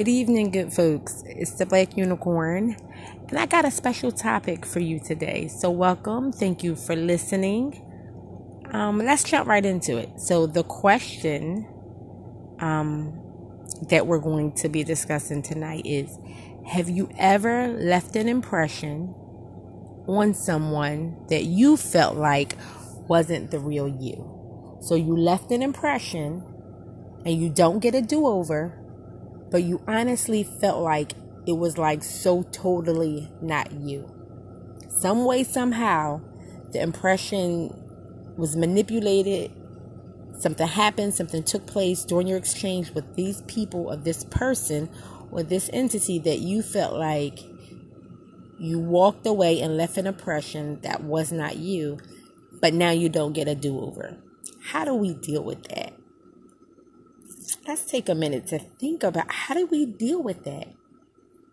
Good evening, good folks. It's the Black Unicorn, and I got a special topic for you today. So, welcome. Thank you for listening. Um, let's jump right into it. So, the question um, that we're going to be discussing tonight is Have you ever left an impression on someone that you felt like wasn't the real you? So, you left an impression and you don't get a do over, but you honestly felt like it was like so totally not you. Some way, somehow, the impression was manipulated. Something happened, something took place during your exchange with these people or this person or this entity that you felt like you walked away and left an impression that was not you, but now you don't get a do over. How do we deal with that? Let's take a minute to think about how do we deal with that?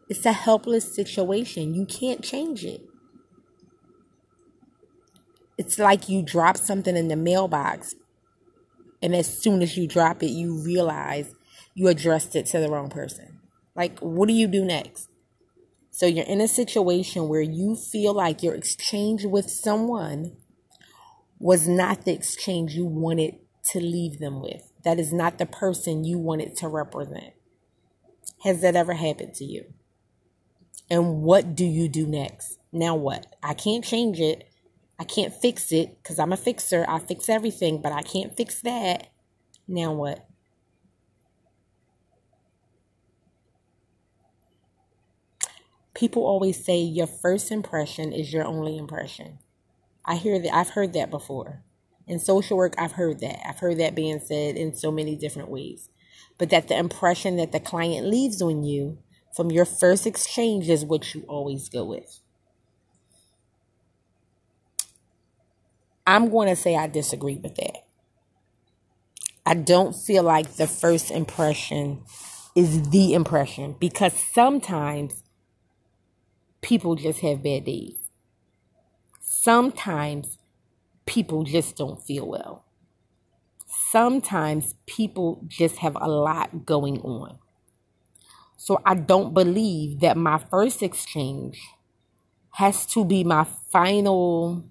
It's a helpless situation. You can't change it. It's like you drop something in the mailbox, and as soon as you drop it, you realize you addressed it to the wrong person. Like, what do you do next? So, you're in a situation where you feel like your exchange with someone was not the exchange you wanted to leave them with. That is not the person you wanted to represent. Has that ever happened to you? And what do you do next? Now what? I can't change it. I can't fix it because I'm a fixer. I fix everything, but I can't fix that. Now what? People always say your first impression is your only impression. I hear that I've heard that before. In social work, I've heard that. I've heard that being said in so many different ways. But that the impression that the client leaves on you from your first exchange is what you always go with. I'm going to say I disagree with that. I don't feel like the first impression is the impression because sometimes people just have bad days. Sometimes people just don't feel well. Sometimes people just have a lot going on. So I don't believe that my first exchange has to be my final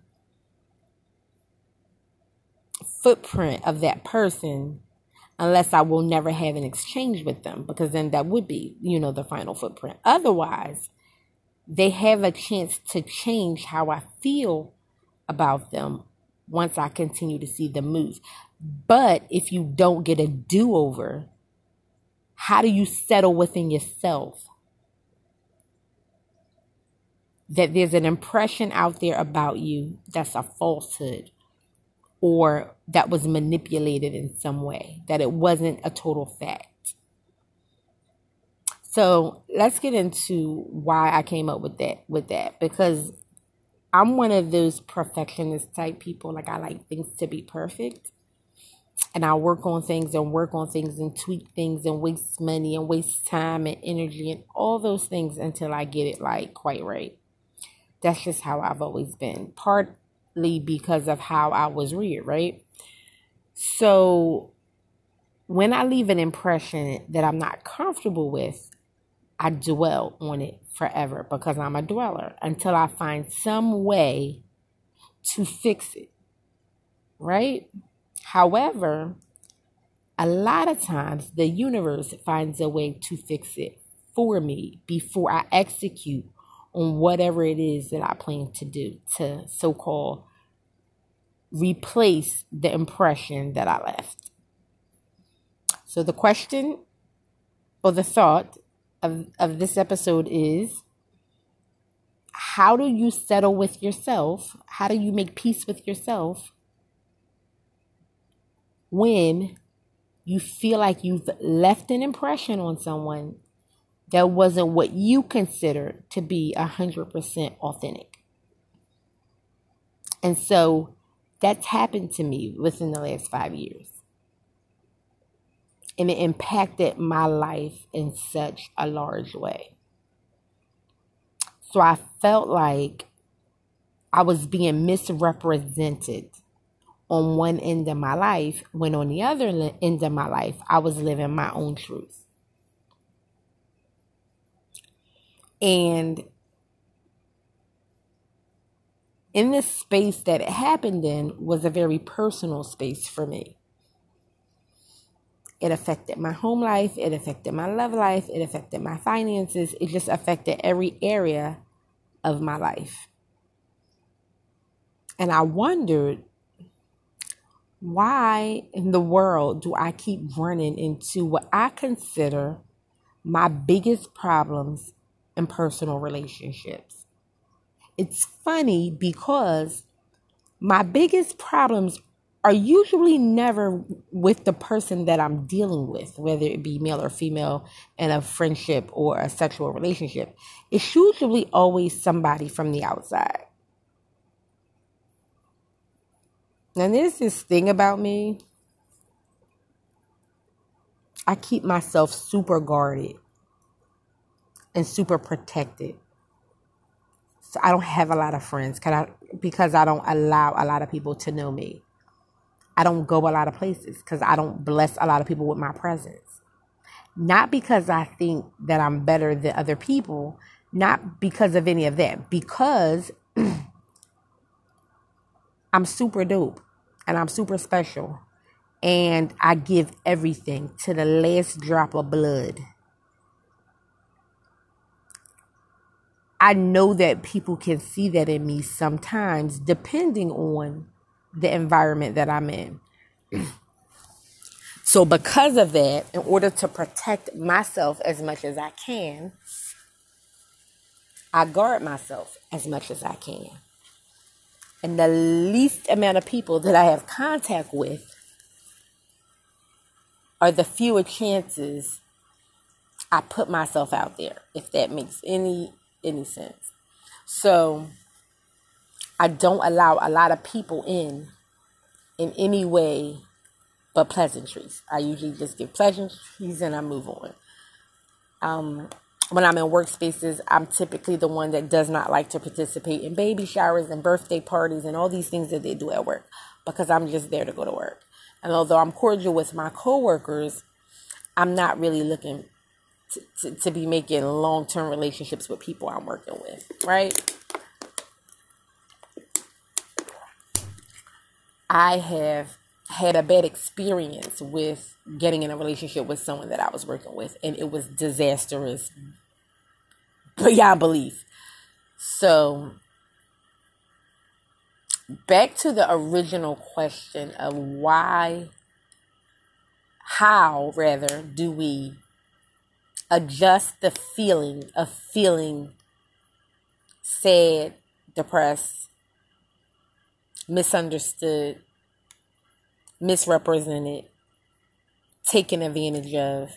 footprint of that person unless I will never have an exchange with them because then that would be, you know, the final footprint. Otherwise, they have a chance to change how I feel about them once I continue to see them move. But if you don't get a do over, how do you settle within yourself that there's an impression out there about you that's a falsehood or that was manipulated in some way, that it wasn't a total fact? So let's get into why I came up with that with that because I'm one of those perfectionist type people. Like I like things to be perfect. And I work on things and work on things and tweak things and waste money and waste time and energy and all those things until I get it like quite right. That's just how I've always been. Partly because of how I was reared, right? So when I leave an impression that I'm not comfortable with, I dwell on it forever because I'm a dweller until I find some way to fix it. Right? However, a lot of times the universe finds a way to fix it for me before I execute on whatever it is that I plan to do to so called replace the impression that I left. So the question or the thought of, of this episode is how do you settle with yourself? How do you make peace with yourself when you feel like you've left an impression on someone that wasn't what you consider to be 100% authentic? And so that's happened to me within the last five years and it impacted my life in such a large way. So I felt like I was being misrepresented on one end of my life, when on the other end of my life, I was living my own truth. And in this space that it happened in was a very personal space for me. It affected my home life, it affected my love life, it affected my finances, it just affected every area of my life. And I wondered why in the world do I keep running into what I consider my biggest problems in personal relationships? It's funny because my biggest problems are usually never with the person that I'm dealing with, whether it be male or female in a friendship or a sexual relationship. It's usually always somebody from the outside. Now, there's this thing about me. I keep myself super guarded and super protected. So I don't have a lot of friends I, because I don't allow a lot of people to know me. I don't go a lot of places because I don't bless a lot of people with my presence. Not because I think that I'm better than other people, not because of any of that, because I'm super dope and I'm super special. And I give everything to the last drop of blood. I know that people can see that in me sometimes, depending on the environment that I'm in. so, because of that, in order to protect myself as much as I can, I guard myself as much as I can. And the least amount of people that I have contact with are the fewer chances I put myself out there, if that makes any any sense. So I don't allow a lot of people in in any way but pleasantries. I usually just give pleasantries and I move on. Um, when I'm in workspaces, I'm typically the one that does not like to participate in baby showers and birthday parties and all these things that they do at work because I'm just there to go to work. And although I'm cordial with my coworkers, I'm not really looking to, to, to be making long term relationships with people I'm working with, right? I have had a bad experience with getting in a relationship with someone that I was working with, and it was disastrous beyond belief. So, back to the original question of why, how rather, do we adjust the feeling of feeling sad, depressed, misunderstood, misrepresented, taken advantage of,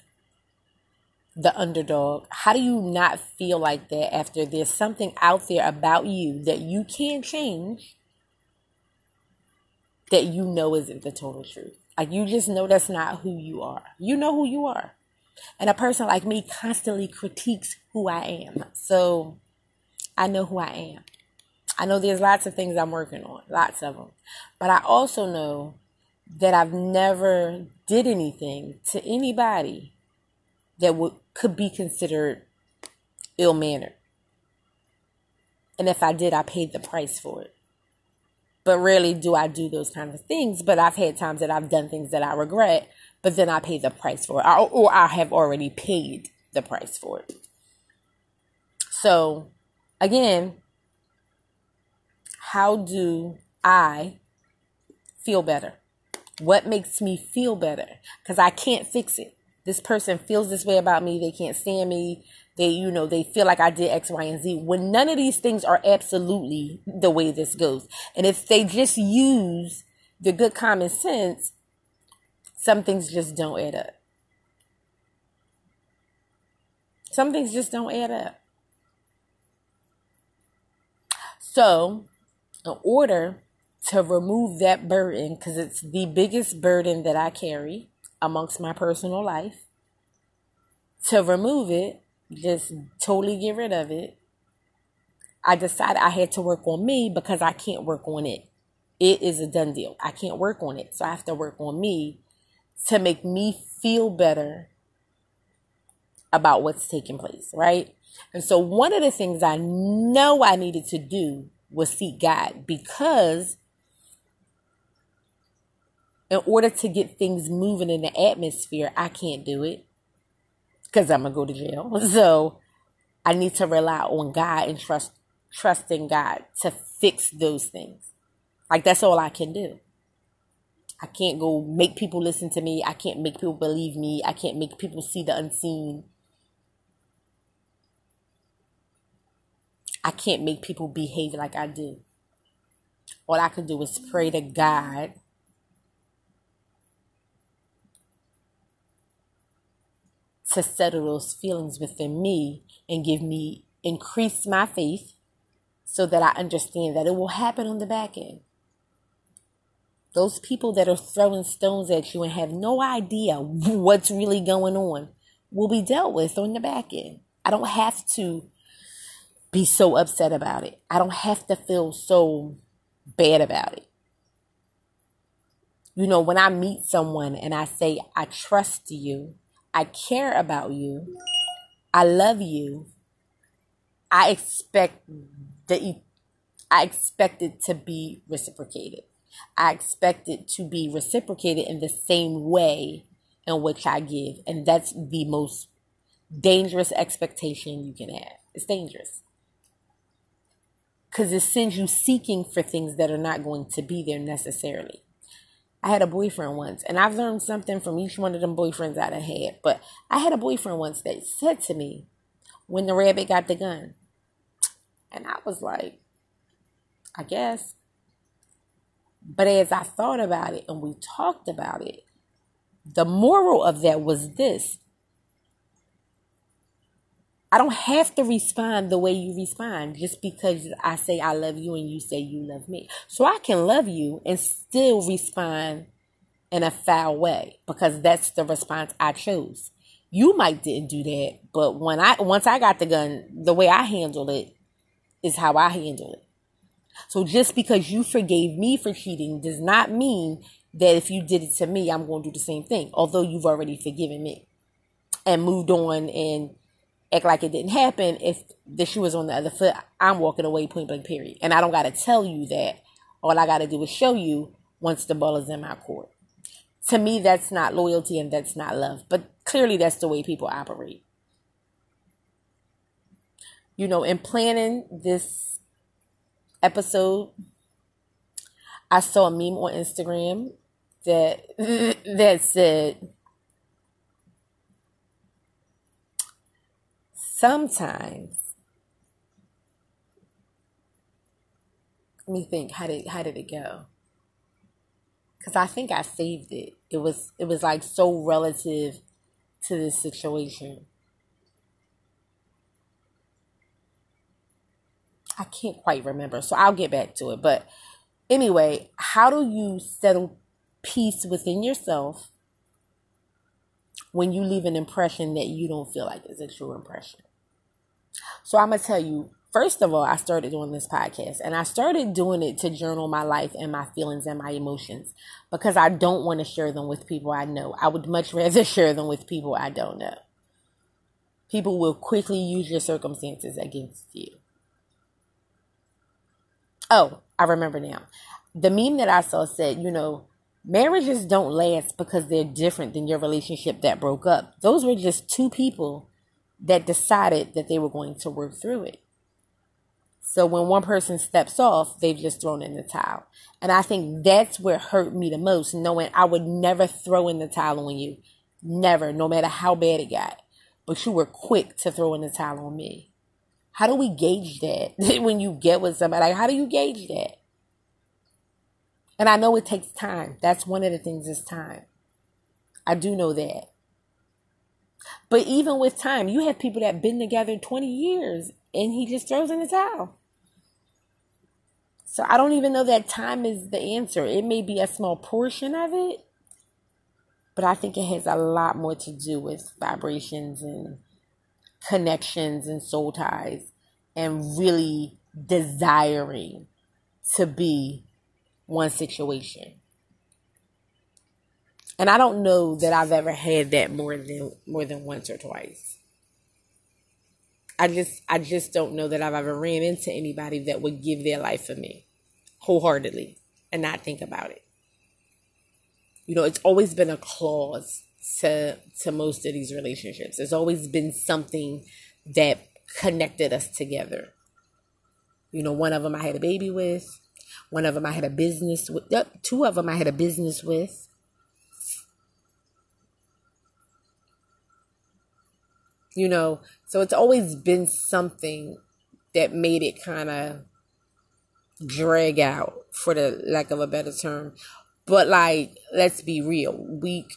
the underdog. How do you not feel like that after there's something out there about you that you can't change that you know isn't the total truth? Like you just know that's not who you are. You know who you are. And a person like me constantly critiques who I am. So I know who I am. I know there's lots of things I'm working on, lots of them. But I also know that I've never did anything to anybody that would could be considered ill mannered. And if I did, I paid the price for it. But rarely do I do those kind of things. But I've had times that I've done things that I regret, but then I pay the price for it, or I have already paid the price for it. So, again, how do I feel better? What makes me feel better? Because I can't fix it. This person feels this way about me. They can't stand me. They, you know, they feel like I did X, Y, and Z. When none of these things are absolutely the way this goes. And if they just use the good common sense, some things just don't add up. Some things just don't add up. So, in order to remove that burden, because it's the biggest burden that I carry amongst my personal life, to remove it, just totally get rid of it, I decided I had to work on me because I can't work on it. It is a done deal. I can't work on it. So I have to work on me to make me feel better about what's taking place, right? And so one of the things I know I needed to do was seek God because in order to get things moving in the atmosphere, I can't do it because I'm gonna go to jail. So I need to rely on God and trust trust in God to fix those things. Like that's all I can do. I can't go make people listen to me. I can't make people believe me. I can't make people see the unseen. I can't make people behave like I do. All I can do is pray to God to settle those feelings within me and give me increase my faith so that I understand that it will happen on the back end. Those people that are throwing stones at you and have no idea what's really going on will be dealt with on the back end. I don't have to be so upset about it. I don't have to feel so bad about it. You know, when I meet someone and I say, I trust you, I care about you, I love you, I expect that I expect it to be reciprocated. I expect it to be reciprocated in the same way in which I give. And that's the most dangerous expectation you can have. It's dangerous. Because it sends you seeking for things that are not going to be there necessarily. I had a boyfriend once, and I've learned something from each one of them boyfriends I had. But I had a boyfriend once that said to me, when the rabbit got the gun, and I was like, I guess. But as I thought about it and we talked about it, the moral of that was this I don't have to respond the way you respond just because I say I love you and you say you love me. So I can love you and still respond in a foul way because that's the response I chose. You might didn't do that, but when I once I got the gun, the way I handled it is how I handle it. So just because you forgave me for cheating does not mean that if you did it to me, I'm going to do the same thing. Although you've already forgiven me and moved on and act like it didn't happen. If the shoe was on the other foot, I'm walking away point blank period. And I don't got to tell you that. All I got to do is show you once the ball is in my court. To me, that's not loyalty and that's not love. But clearly, that's the way people operate you know, in planning this episode, I saw a meme on Instagram that that said sometimes let me think how did how did it go because i think i saved it it was it was like so relative to this situation I can't quite remember, so I'll get back to it. But anyway, how do you settle peace within yourself when you leave an impression that you don't feel like is a true impression? So I'm gonna tell you. First of all, I started doing this podcast and I started doing it to journal my life and my feelings and my emotions because I don't want to share them with people I know. I would much rather share them with people I don't know. People will quickly use your circumstances against you. Oh, I remember now. The meme that I saw said, you know, marriages don't last because they're different than your relationship that broke up. Those were just two people that decided that they were going to work through it. So when one person steps off, they've just thrown in the towel. And I think that's where hurt me the most, knowing I would never throw in the towel on you. Never, no matter how bad it got. But you were quick to throw in the towel on me. How do we gauge that when you get with somebody? Like, how do you gauge that? And I know it takes time. That's one of the things is time. I do know that. But even with time, you have people that been together 20 years and he just throws in the towel. So I don't even know that time is the answer. It may be a small portion of it, but I think it has a lot more to do with vibrations and connections and soul ties and really desiring to be one situation. And I don't know that I've ever had that more than more than once or twice. I just I just don't know that I've ever ran into anybody that would give their life for me wholeheartedly and not think about it. You know, it's always been a clause to to most of these relationships. There's always been something that connected us together. You know, one of them I had a baby with, one of them I had a business with, uh, two of them I had a business with. You know, so it's always been something that made it kind of drag out, for the lack of a better term. But like, let's be real. Week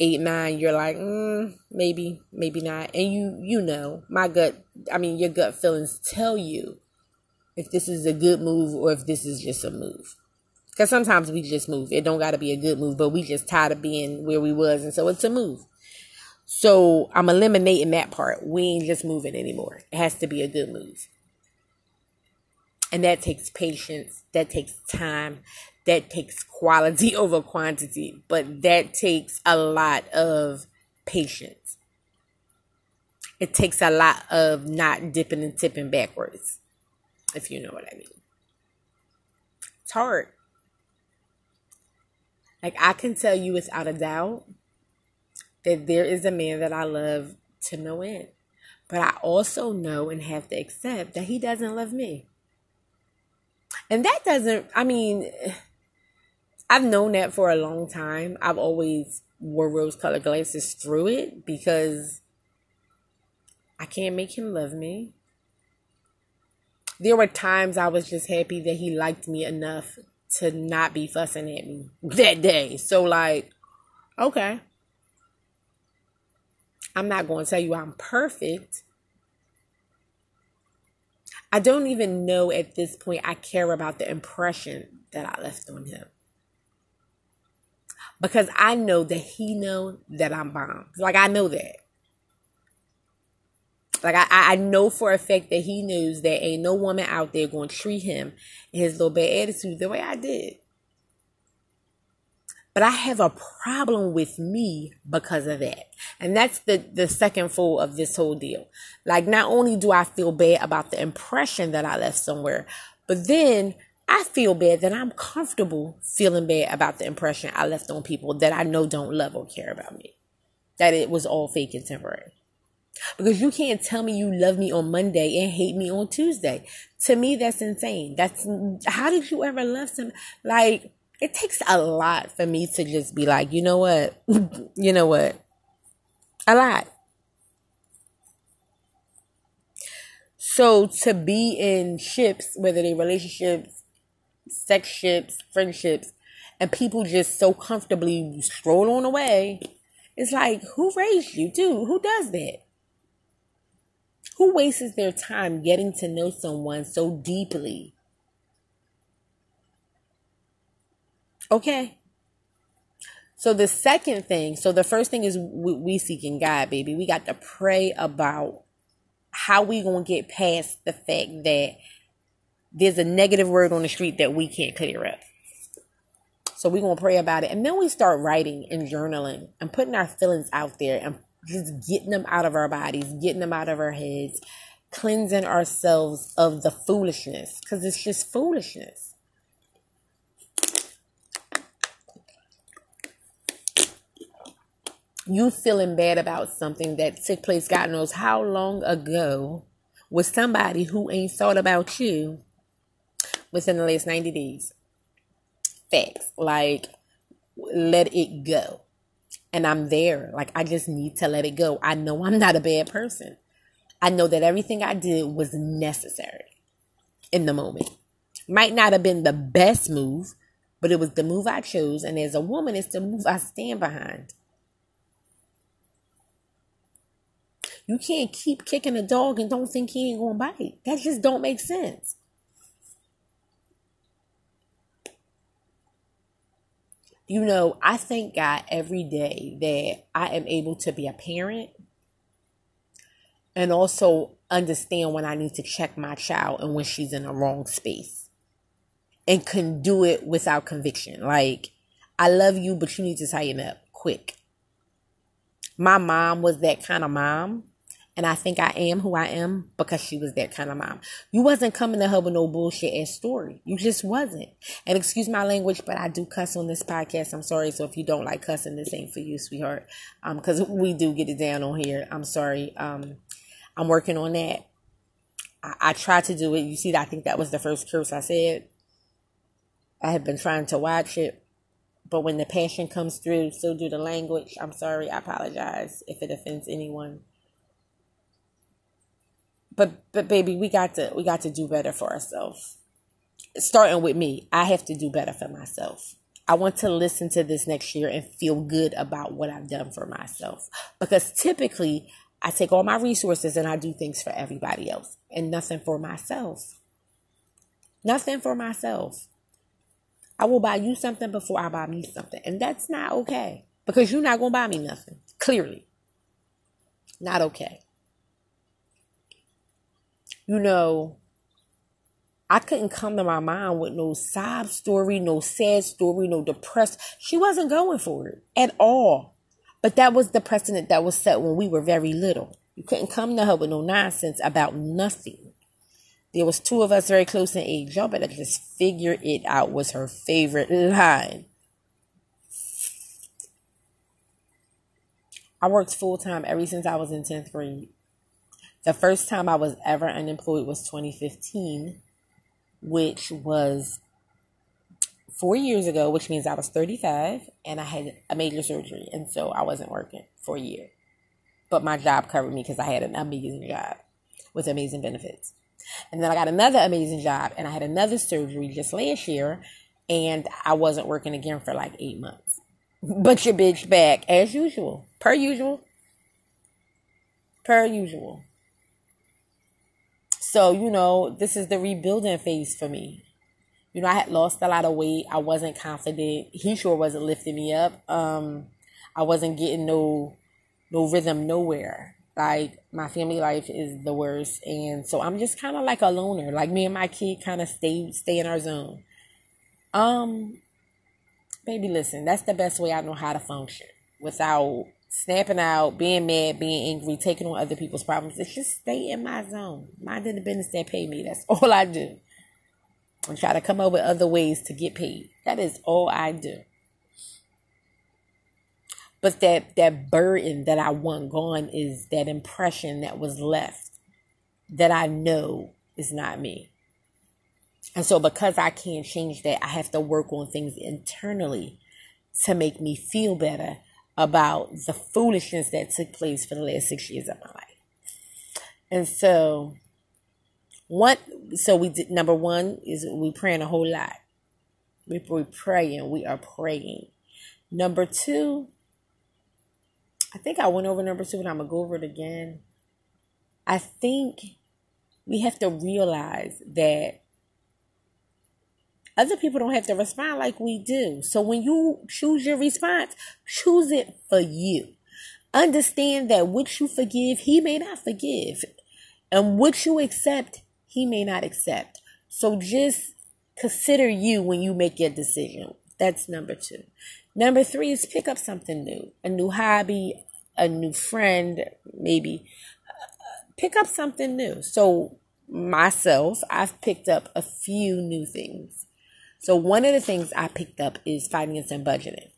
eight, nine, you're like, mm, maybe, maybe not. And you, you know, my gut. I mean, your gut feelings tell you if this is a good move or if this is just a move. Because sometimes we just move. It don't got to be a good move, but we just tired of being where we was, and so it's a move. So I'm eliminating that part. We ain't just moving anymore. It has to be a good move. And that takes patience, that takes time, that takes quality over quantity, but that takes a lot of patience. It takes a lot of not dipping and tipping backwards, if you know what I mean. It's hard. Like, I can tell you without a doubt that there is a man that I love to no end. But I also know and have to accept that he doesn't love me. And that doesn't, I mean, I've known that for a long time. I've always wore rose colored glasses through it because I can't make him love me. There were times I was just happy that he liked me enough to not be fussing at me that day. So, like, okay. I'm not going to tell you I'm perfect, I don't even know at this point I care about the impression that I left on him. Because I know that he know that I'm bomb. Like I know that. Like I, I know for a fact that he knows that ain't no woman out there to treat him and his little bad attitude the way I did. But I have a problem with me because of that. And that's the, the second fold of this whole deal. Like, not only do I feel bad about the impression that I left somewhere, but then I feel bad that I'm comfortable feeling bad about the impression I left on people that I know don't love or care about me. That it was all fake and temporary. Because you can't tell me you love me on Monday and hate me on Tuesday. To me, that's insane. That's how did you ever love some like it takes a lot for me to just be like, you know what? you know what? A lot. So to be in ships, whether they relationships, sex ships, friendships, and people just so comfortably stroll on away, it's like, who raised you, dude? Who does that? Who wastes their time getting to know someone so deeply Okay. So the second thing, so the first thing is we, we seeking God, baby. We got to pray about how we gonna get past the fact that there's a negative word on the street that we can't clear up. So we're gonna pray about it, and then we start writing and journaling and putting our feelings out there and just getting them out of our bodies, getting them out of our heads, cleansing ourselves of the foolishness because it's just foolishness. You feeling bad about something that took place God knows how long ago with somebody who ain't thought about you within the last 90 days. Facts. Like, let it go. And I'm there. Like, I just need to let it go. I know I'm not a bad person. I know that everything I did was necessary in the moment. Might not have been the best move, but it was the move I chose. And as a woman, it's the move I stand behind. You can't keep kicking a dog and don't think he ain't gonna bite. That just don't make sense. You know, I thank God every day that I am able to be a parent and also understand when I need to check my child and when she's in the wrong space and can do it without conviction. Like, I love you, but you need to tighten up quick. My mom was that kind of mom And I think I am who I am because she was that kind of mom. You wasn't coming to her with no bullshit ass story. You just wasn't. And excuse my language, but I do cuss on this podcast. I'm sorry. So if you don't like cussing, this ain't for you, sweetheart. Um, cause we do get it down on here. I'm sorry. Um, I'm working on that. I, I tried to do it. You see, I think that was the first curse I said. I have been trying to watch it. But when the passion comes through, so do the language. I'm sorry. I apologize if it offends anyone but but baby, we got to we got to do better for ourselves. Starting with me, I have to do better for myself. I want to listen to this next year and feel good about what I've done for myself. Because typically, I take all my resources and I do things for everybody else and nothing for myself. Nothing for myself. I will buy you something before I buy me something. And that's not okay because you're not going to buy me nothing. Clearly. Not okay you know, I couldn't come to my mind with no sob story, no sad story, no depressed. She wasn't going for it at all. But that was the precedent that was set when we were very little. You couldn't come to her with no nonsense about nothing. There was two of us very close in age. Y'all better just figure it out was her favorite line. I worked full time ever since I was in 10th grade. The first time I was ever unemployed was 2015, which was four years ago, which means I was 35 and I had a major surgery. And so I wasn't working for a year. But my job covered me because I had an amazing job with amazing benefits. And then I got another amazing job and I had another surgery just last year and I wasn't working again for like eight months. But your bitch back as usual, per usual, per usual. So, you know, this is the rebuilding phase for me. You know, I had lost a lot of weight. I wasn't confident. He sure wasn't lifting me up. Um, I wasn't getting no no rhythm nowhere. Like my family life is the worst, and so I'm just kind of like a loner. Like me and my kid kind of stay stay in our zone. Um, baby, listen, that's the best way I know how to function without snapping out, being mad, being angry, taking on other people's problems. It's just stay in my zone. Minding the business that pay me. That's all I do. And try to come up with other ways to get paid. That is all I do. But that that burden that I want gone is that impression that was left that I know is not me. And so because I can't change that, I have to work on things internally to make me feel better about the foolishness that took place for the last six years of my life. And so, what? So we did. Number one is we praying a whole lot. We we praying. We are praying. Number two, I think I went over number two, and I'm gonna go over it again. I think we have to realize that other people don't have to respond like we do. So when you choose your response, choose it for you. Understand that what you forgive, he may not forgive. And what you accept, he may not accept. So just consider you when you make your decision. That's number two. Number three is pick up something new, a new hobby, a new friend, maybe. Pick up something new. So, myself, I've picked up a few new things. So one of the things I picked up is finance and budgeting.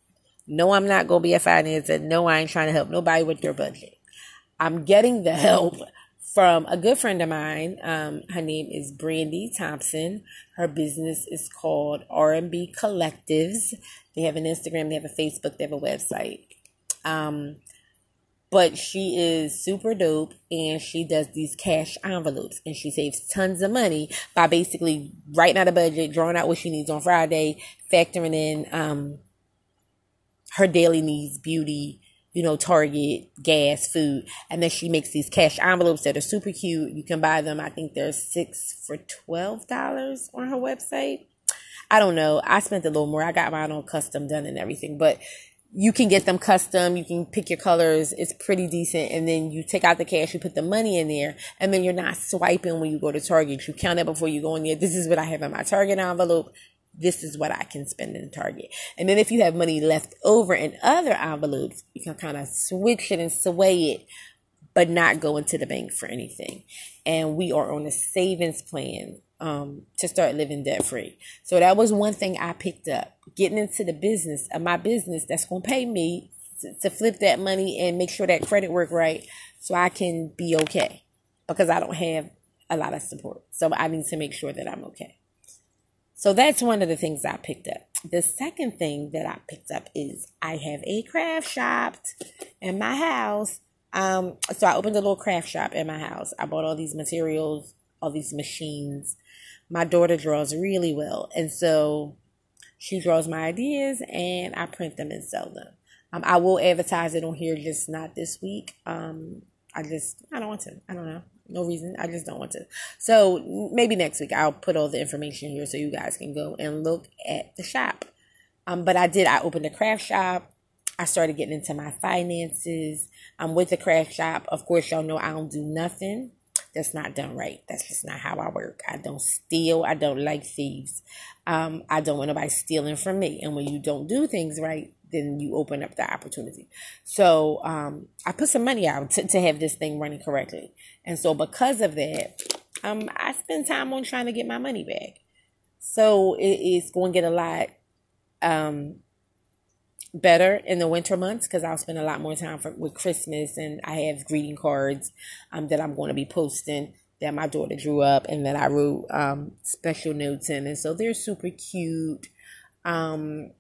No, I'm not to be a financer. No, I ain't trying to help nobody with their budget. I'm getting the help from a good friend of mine. Um, her name is Brandy Thompson. Her business is called R&B Collectives. They have an Instagram, they have a Facebook, they have a website. Um, but she is super dope and she does these cash envelopes and she saves tons of money by basically writing out a budget, drawing out what she needs on Friday, factoring in um her daily needs, beauty, you know, Target, gas, food, and then she makes these cash envelopes that are super cute. You can buy them. I think they're six for twelve dollars on her website. I don't know. I spent a little more. I got mine all custom done and everything, but you can get them custom. You can pick your colors. It's pretty decent. And then you take out the cash, you put the money in there, and then you're not swiping when you go to Target. You count it before you go in there. This is what I have in my Target envelope. This is what I can spend in Target. And then if you have money left over in other envelopes, you can kind of switch it and sway it but not go into the bank for anything. And we are on a savings plan um, to start living debt free. So that was one thing I picked up. Getting into the business of my business that's going to pay me to, to flip that money and make sure that credit work right so I can be okay because I don't have a lot of support. So I need to make sure that I'm okay. So that's one of the things I picked up. The second thing that I picked up is I have a craft shop in my house. Um, so I opened a little craft shop in my house. I bought all these materials, all these machines. My daughter draws really well, and so she draws my ideas, and I print them and sell them. Um, I will advertise it on here, just not this week. Um, I just I don't want to. I don't know. No reason. I just don't want to. So maybe next week I'll put all the information here so you guys can go and look at the shop. Um, but I did. I opened a craft shop. I started getting into my finances. I'm with the craft shop. Of course, y'all know I don't do nothing that's not done right. That's just not how I work. I don't steal. I don't like thieves. Um, I don't want nobody stealing from me. And when you don't do things right, then you open up the opportunity. So um, I put some money out to, to have this thing running correctly. And so because of that, um, I spend time on trying to get my money back. So it is going to get a lot um, better in the winter months because I'll spend a lot more time for, with Christmas and I have greeting cards um, that I'm going to be posting that my daughter drew up and that I wrote um, special notes in. And so they're super cute. Um,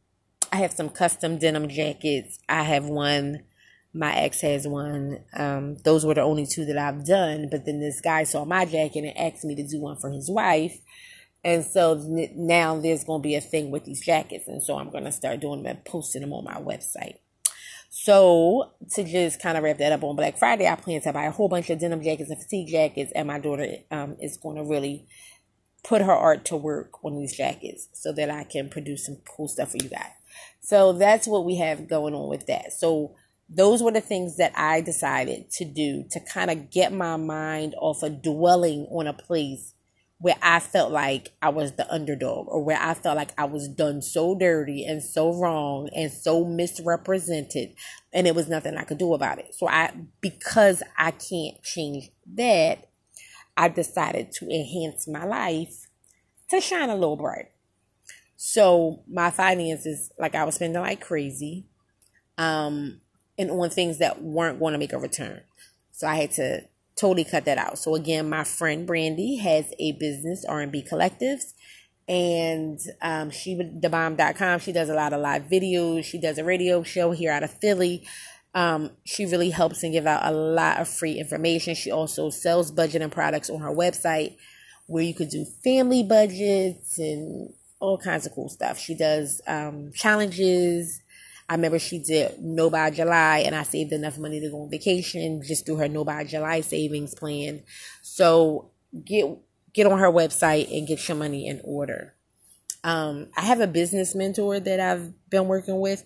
I have some custom denim jackets. I have one. My ex has one. Um, those were the only two that I've done. But then this guy saw my jacket and asked me to do one for his wife. And so now there's going to be a thing with these jackets. And so I'm going to start doing them and posting them on my website. So to just kind of wrap that up on Black Friday, I plan to buy a whole bunch of denim jackets and fatigue jackets. And my daughter um, is going to really put her art to work on these jackets so that I can produce some cool stuff for you guys. So that's what we have going on with that. So those were the things that I decided to do to kind of get my mind off of dwelling on a place where I felt like I was the underdog or where I felt like I was done so dirty and so wrong and so misrepresented and it was nothing I could do about it. So I because I can't change that, I decided to enhance my life to shine a little bright. So my finances, like I was spending like crazy, um, and on things that weren't going to make a return. So I had to totally cut that out. So again, my friend Brandy has a business, R&B Collectives, and um, she thebomb.com. She does a lot of live videos. She does a radio show here out of Philly. Um, she really helps and give out a lot of free information. She also sells budget and products on her website where you could do family budgets and all kinds of cool stuff. She does um, challenges. I remember she did No Buy July, and I saved enough money to go on vacation just through her No Buy July savings plan. So get get on her website and get your money in order. Um, I have a business mentor that I've been working with.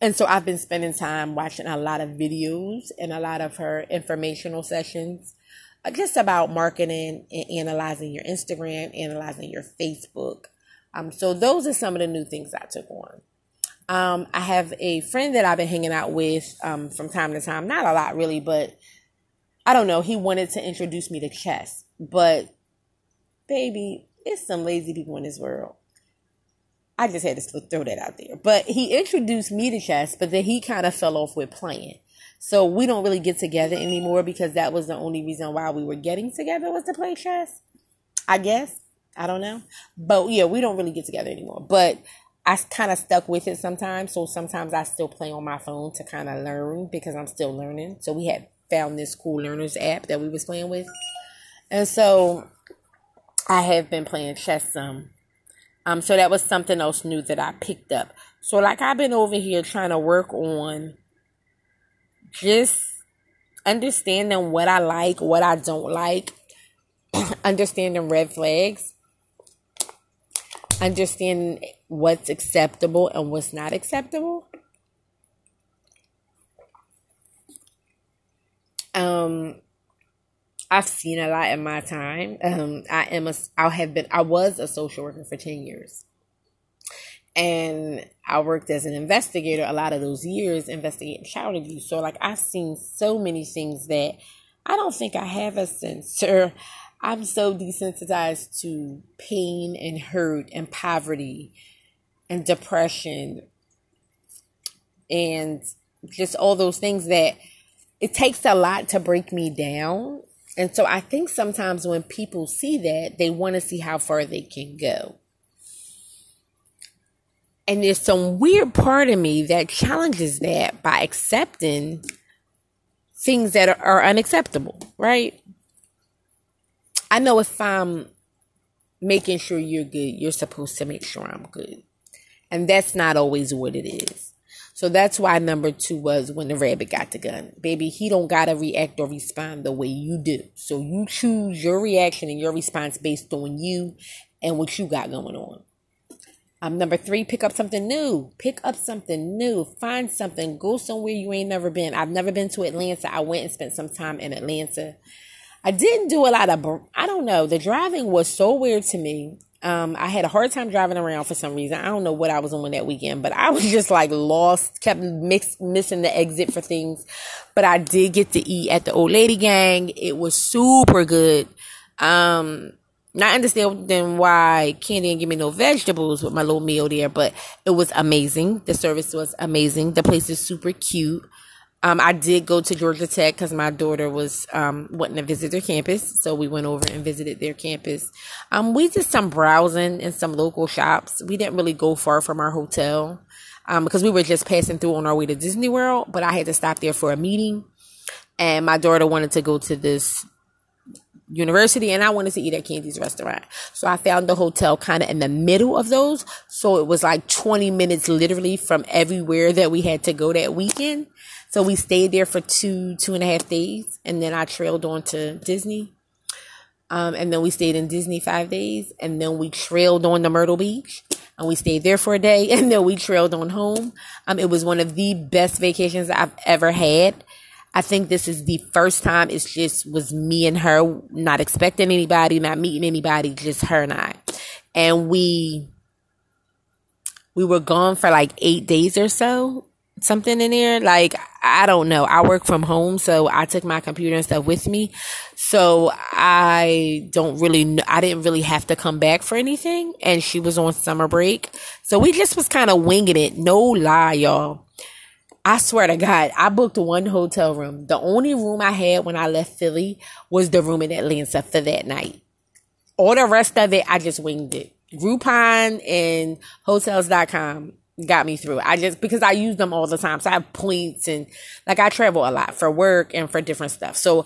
And so I've been spending time watching a lot of videos and a lot of her informational sessions uh, just about marketing and analyzing your Instagram, analyzing your Facebook, um, so those are some of the new things I took on. Um, I have a friend that I've been hanging out with um, from time to time. Not a lot, really, but I don't know. He wanted to introduce me to chess, but baby, it's some lazy people in this world. I just had to throw that out there. But he introduced me to chess, but then he kind of fell off with playing. So we don't really get together anymore because that was the only reason why we were getting together was to play chess. I guess. I don't know. But yeah, we don't really get together anymore. But I kind of stuck with it sometimes. So sometimes I still play on my phone to kind of learn because I'm still learning. So we had found this cool learners app that we was playing with. And so I have been playing chess some. Um, so that was something else new that I picked up. So like I've been over here trying to work on just understanding what I like, what I don't like, understanding red flags, understand what's acceptable and what's not acceptable. Um, I've seen a lot in my time. Um, I am a, I have been, I was a social worker for 10 years. And I worked as an investigator a lot of those years investigating child abuse. So, like, I've seen so many things that I don't think I have a sense censor. I'm so desensitized to pain and hurt and poverty and depression and just all those things that it takes a lot to break me down. And so I think sometimes when people see that, they want to see how far they can go. And there's some weird part of me that challenges that by accepting things that are, unacceptable, right? I know if I'm making sure you're good, you're supposed to make sure I'm good. And that's not always what it is. So that's why number two was when the rabbit got the gun. Baby, he don't gotta react or respond the way you do. So you choose your reaction and your response based on you and what you got going on. Um, number three, pick up something new. Pick up something new. Find something. Go somewhere you ain't never been. I've never been to Atlanta. I went and spent some time in Atlanta. I didn't do a lot of, I don't know. The driving was so weird to me. Um, I had a hard time driving around for some reason. I don't know what I was on that weekend, but I was just like lost, kept mix, missing the exit for things. But I did get to eat at the old lady gang. It was super good. Um, not understanding why Kandi didn't give me no vegetables with my little meal there, but it was amazing. The service was amazing. The place is super cute. Um, I did go to Georgia Tech because my daughter was um, wanting to visit their campus, so we went over and visited their campus. Um, we did some browsing in some local shops. We didn't really go far from our hotel um, because we were just passing through on our way to Disney World, but I had to stop there for a meeting, and my daughter wanted to go to this university and I wanted to eat at Kandi's restaurant. So I found the hotel kind of in the middle of those. So it was like 20 minutes literally from everywhere that we had to go that weekend. So we stayed there for two, two and a half days. And then I trailed on to Disney. Um, and then we stayed in Disney five days. And then we trailed on to Myrtle Beach. And we stayed there for a day. And then we trailed on home. Um, it was one of the best vacations I've ever had. I think this is the first time it's just was me and her, not expecting anybody, not meeting anybody, just her and I. And we we were gone for like eight days or so something in there. Like, I don't know. I work from home, so I took my computer and stuff with me. So I don't really, I didn't really have to come back for anything. And she was on summer break. So we just was kind of winging it. No lie, y'all. I swear to God, I booked one hotel room. The only room I had when I left Philly was the room in Atlanta for that night. All the rest of it, I just winged it. Groupon and hotels.com got me through. I just because I use them all the time. So I have points and like I travel a lot for work and for different stuff. So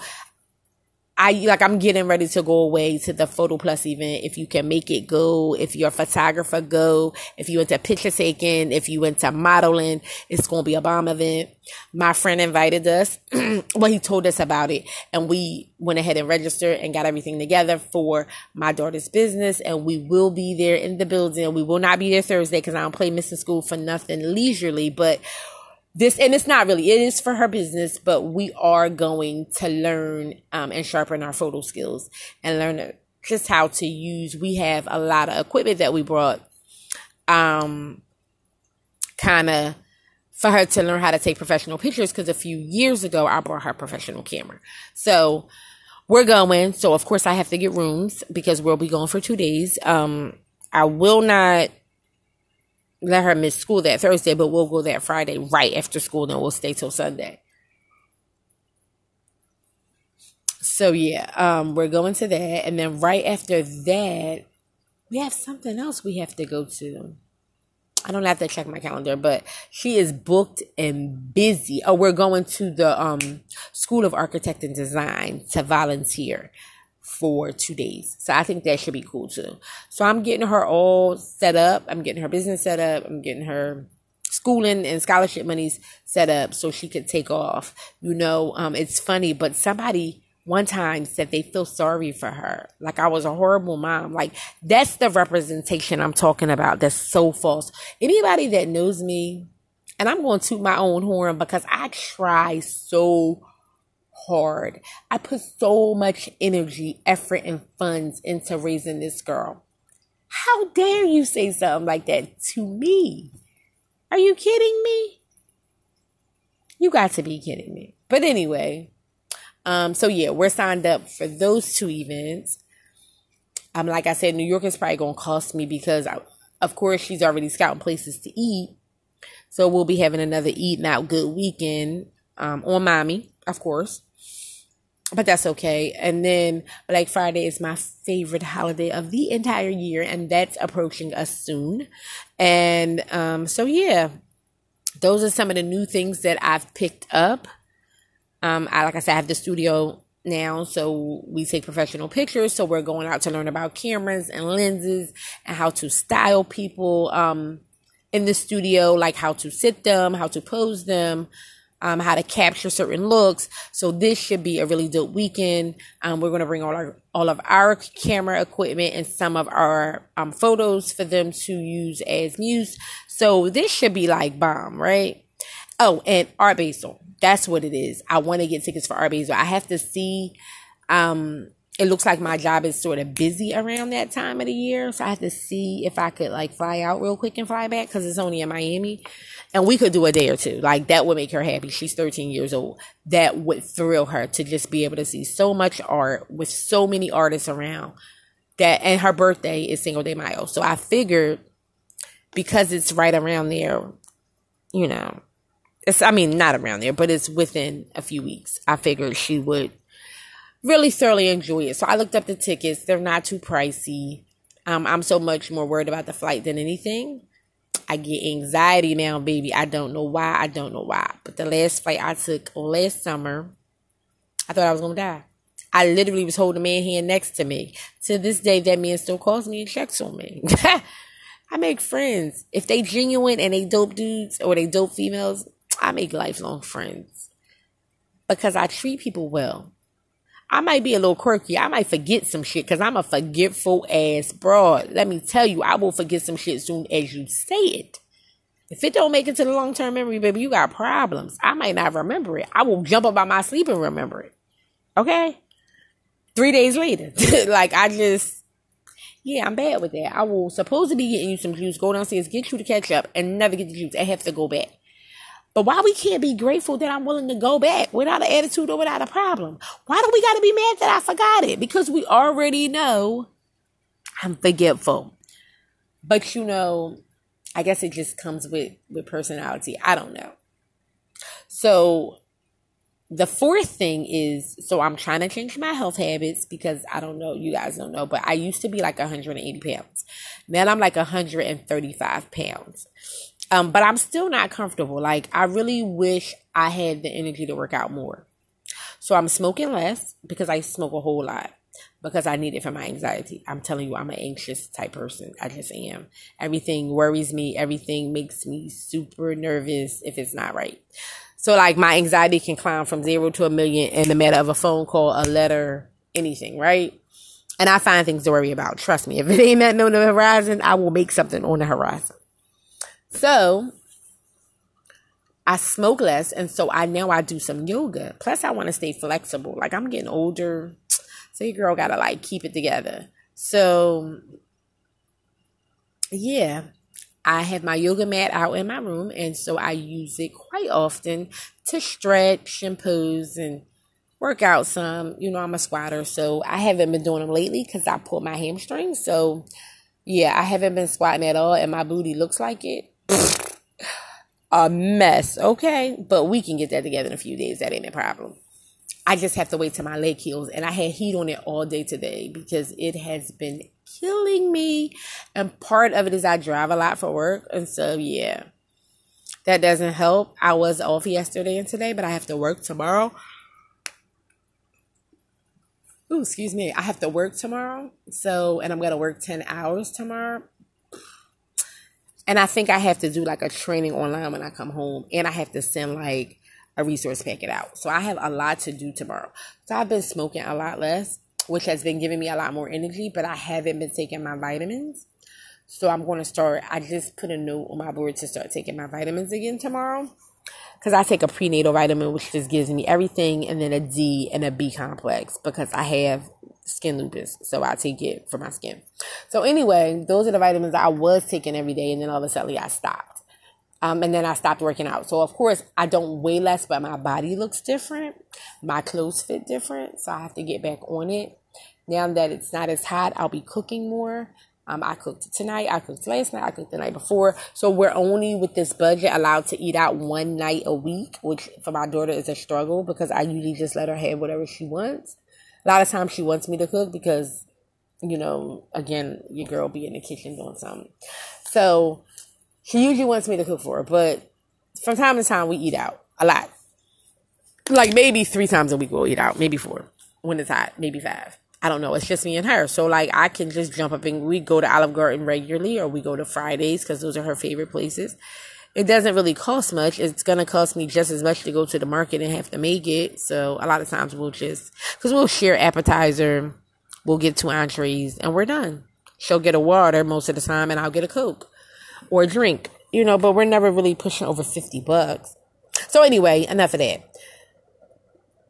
I like I'm getting ready to go away to the Photo Plus event. If you can make it, go. If you're a photographer, go. If you into picture taking, if you into modeling, it's gonna be a bomb event. My friend invited us. well, he told us about it, and we went ahead and registered and got everything together for my daughter's business. And we will be there in the building. We will not be there Thursday because I don't play missing school for nothing leisurely, but this and it's not really it is for her business but we are going to learn um, and sharpen our photo skills and learn just how to use. We have a lot of equipment that we brought um kind of for her to learn how to take professional pictures because a few years ago i brought her a professional camera. So we're going so of course i have to get rooms because we'll be going for two days. Um i will not let her miss school that Thursday, but we'll go that Friday right after school, and we'll stay till Sunday. So yeah, um, we're going to that, and then right after that, we have something else we have to go to. I don't have to check my calendar, but she is booked and busy. Oh, we're going to the um School of Architect and Design to volunteer for two days. So I think that should be cool too. So I'm getting her all set up. I'm getting her business set up. I'm getting her schooling and scholarship monies set up so she could take off. You know, um, it's funny, but somebody one time said they feel sorry for her. Like I was a horrible mom. Like that's the representation I'm talking about. That's so false. Anybody that knows me, and I'm going to toot my own horn because I try so hard. I put so much energy, effort, and funds into raising this girl. How dare you say something like that to me? Are you kidding me? You got to be kidding me. But anyway, um, so yeah, we're signed up for those two events. Um, like I said, New York is probably gonna cost me because, I, of course, she's already scouting places to eat. So we'll be having another eating out good weekend um, on mommy, of course. But that's okay. And then Black Friday is my favorite holiday of the entire year, and that's approaching us soon. And um, so, yeah, those are some of the new things that I've picked up. Um, I like I said, I have the studio now, so we take professional pictures. So we're going out to learn about cameras and lenses and how to style people um, in the studio, like how to sit them, how to pose them, um, how to capture certain looks. So this should be a really dope weekend. Um, we're going to bring all our all of our camera equipment and some of our um, photos for them to use as muse. So this should be like bomb, right? Oh, and Art Basel. That's what it is. I want to get tickets for Art Basel. I have to see. Um, it looks like my job is sort of busy around that time of the year, so I have to see if I could like fly out real quick and fly back because it's only in Miami and we could do a day or two. Like that would make her happy. She's 13 years old. That would thrill her to just be able to see so much art with so many artists around. That and her birthday is Cinco de Mayo. So I figured because it's right around there, you know, it's I mean not around there, but it's within a few weeks. I figured she would really thoroughly enjoy it. So I looked up the tickets. They're not too pricey. Um, I'm so much more worried about the flight than anything. I get anxiety now, baby. I don't know why. I don't know why. But the last flight I took last summer, I thought I was gonna die. I literally was holding a man hand next to me. To this day, that man still calls me and checks on me. I make friends. If they genuine and they dope dudes or they dope females, I make lifelong friends. Because I treat people well. I might be a little quirky. I might forget some shit because I'm a forgetful ass broad. Let me tell you, I will forget some shit soon as you say it. If it don't make it to the long term memory, baby, you got problems. I might not remember it. I will jump up out my sleep and remember it. Okay? Three days later. like I just yeah, I'm bad with that. I will supposed to be getting you some juice, go downstairs, get you to catch up, and never get the juice. I have to go back. But why we can't be grateful that I'm willing to go back without an attitude or without a problem? Why do we got to be mad that I forgot it? Because we already know I'm forgetful. But you know, I guess it just comes with with personality. I don't know. So the fourth thing is so I'm trying to change my health habits because I don't know, you guys don't know, but I used to be like 180 pounds. Now I'm like 135 pounds. Um, but I'm still not comfortable. Like, I really wish I had the energy to work out more. So I'm smoking less because I smoke a whole lot because I need it for my anxiety. I'm telling you, I'm an anxious type person. I just am. Everything worries me. Everything makes me super nervous if it's not right. So like my anxiety can climb from zero to a million in the matter of a phone call, a letter, anything, right? And I find things to worry about. Trust me. If it ain't that on the horizon, I will make something on the horizon. So I smoke less, and so I now I do some yoga. Plus, I want to stay flexible. Like I'm getting older, so your girl gotta like keep it together. So yeah, I have my yoga mat out in my room, and so I use it quite often to stretch and pose and work out some. You know, I'm a squatter, so I haven't been doing them lately because I pulled my hamstring. So yeah, I haven't been squatting at all, and my booty looks like it a mess, okay? But we can get that together in a few days. That ain't a problem. I just have to wait till my leg heals. And I had heat on it all day today because it has been killing me. And part of it is I drive a lot for work. And so, yeah, that doesn't help. I was off yesterday and today, but I have to work tomorrow. Ooh, excuse me. I have to work tomorrow. So, and I'm going to work 10 hours tomorrow. And I think I have to do like a training online when I come home, and I have to send like a resource packet out. So I have a lot to do tomorrow. So I've been smoking a lot less, which has been giving me a lot more energy, but I haven't been taking my vitamins. So I'm going to start. I just put a note on my board to start taking my vitamins again tomorrow. Because I take a prenatal vitamin, which just gives me everything, and then a D and a B complex because I have skin lupus, so I take it for my skin. So anyway, those are the vitamins I was taking every day, and then all of a sudden I stopped. Um, and then I stopped working out. So of course I don't weigh less, but my body looks different. My clothes fit different, so I have to get back on it. Now that it's not as hot, I'll be cooking more. Um, I cooked tonight. I cooked last night. I cooked the night before. So we're only with this budget allowed to eat out one night a week, which for my daughter is a struggle because I usually just let her have whatever she wants. A lot of times she wants me to cook because, you know, again, your girl be in the kitchen doing something. So she usually wants me to cook for her, but from time to time we eat out a lot. Like maybe three times a week we'll eat out, maybe four when it's hot, maybe five. I don't know. It's just me and her. So like I can just jump up and we go to Olive Garden regularly or we go to Fridays because those are her favorite places. It doesn't really cost much. It's going to cost me just as much to go to the market and have to make it. So a lot of times we'll just, cause we'll share appetizer. We'll get two entrees and we're done. She'll get a water most of the time and I'll get a Coke or a drink, you know, but we're never really pushing over 50 bucks. So anyway, enough of that.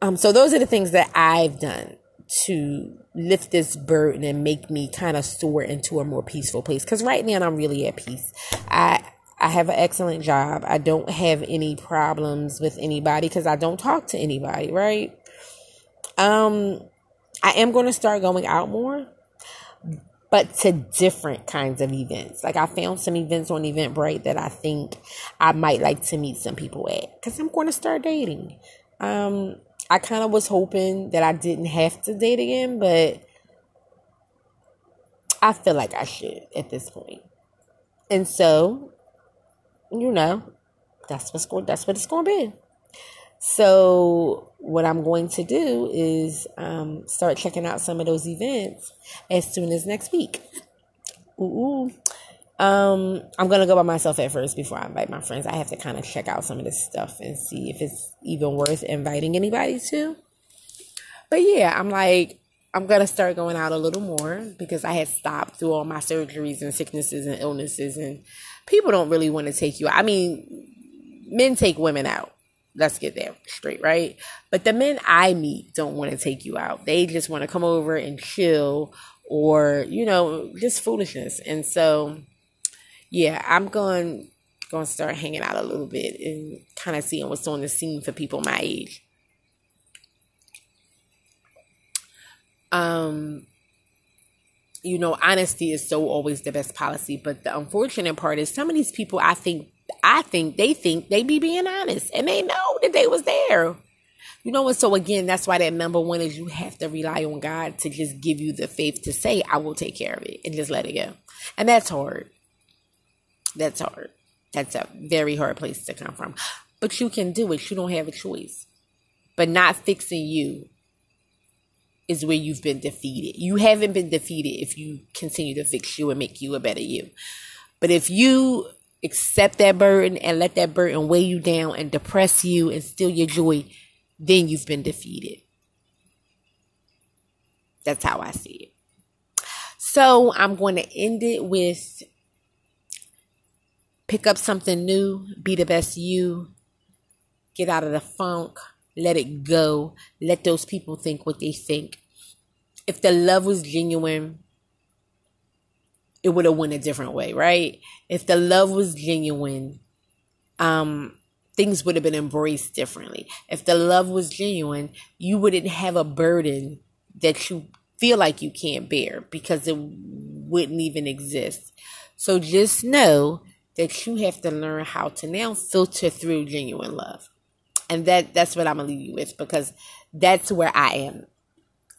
Um, so those are the things that I've done to lift this burden and make me kind of soar into a more peaceful place. Cause right now I'm really at peace. I, I have an excellent job. I don't have any problems with anybody because I don't talk to anybody, right? Um, I am going to start going out more, but to different kinds of events. Like I found some events on Eventbrite that I think I might like to meet some people at because I'm going to start dating. Um, I kind of was hoping that I didn't have to date again, but I feel like I should at this point. And so, you know, that's what's going that's what it's to be. So, what I'm going to do is um, start checking out some of those events as soon as next week. Ooh, um, I'm gonna go by myself at first before I invite my friends. I have to kind of check out some of this stuff and see if it's even worth inviting anybody to. But yeah, I'm like, I'm gonna start going out a little more because I had stopped through all my surgeries and sicknesses and illnesses, and people don't really want to take you. Out. I mean, men take women out. Let's get that straight, right? But the men I meet don't want to take you out. They just want to come over and chill or, you know, just foolishness. And so yeah, I'm going going to start hanging out a little bit and kind of seeing what's on the scene for people my age. Um you know, honesty is so always the best policy, but the unfortunate part is some of these people I think I think they think they be being honest and they know that they was there. You know and So again, that's why that number one is you have to rely on God to just give you the faith to say, I will take care of it and just let it go. And that's hard. That's hard. That's a very hard place to come from. But you can do it. You don't have a choice. But not fixing you is where you've been defeated. You haven't been defeated if you continue to fix you and make you a better you. But if you accept that burden and let that burden weigh you down and depress you and steal your joy, then you've been defeated. That's how I see it. So I'm going to end it with Pick up something new, be the best you, get out of the funk, let it go, let those people think what they think. If the love was genuine, it would have went a different way, right? If the love was genuine, um, things would have been embraced differently. If the love was genuine, you wouldn't have a burden that you feel like you can't bear because it wouldn't even exist. So just know that you have to learn how to now filter through genuine love. And that that's what I'm gonna leave you with because that's where I am.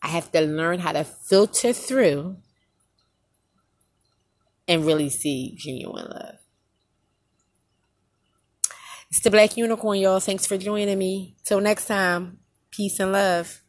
I have to learn how to filter through and really see genuine love. It's the Black Unicorn, y'all. Thanks for joining me. Till next time, peace and love.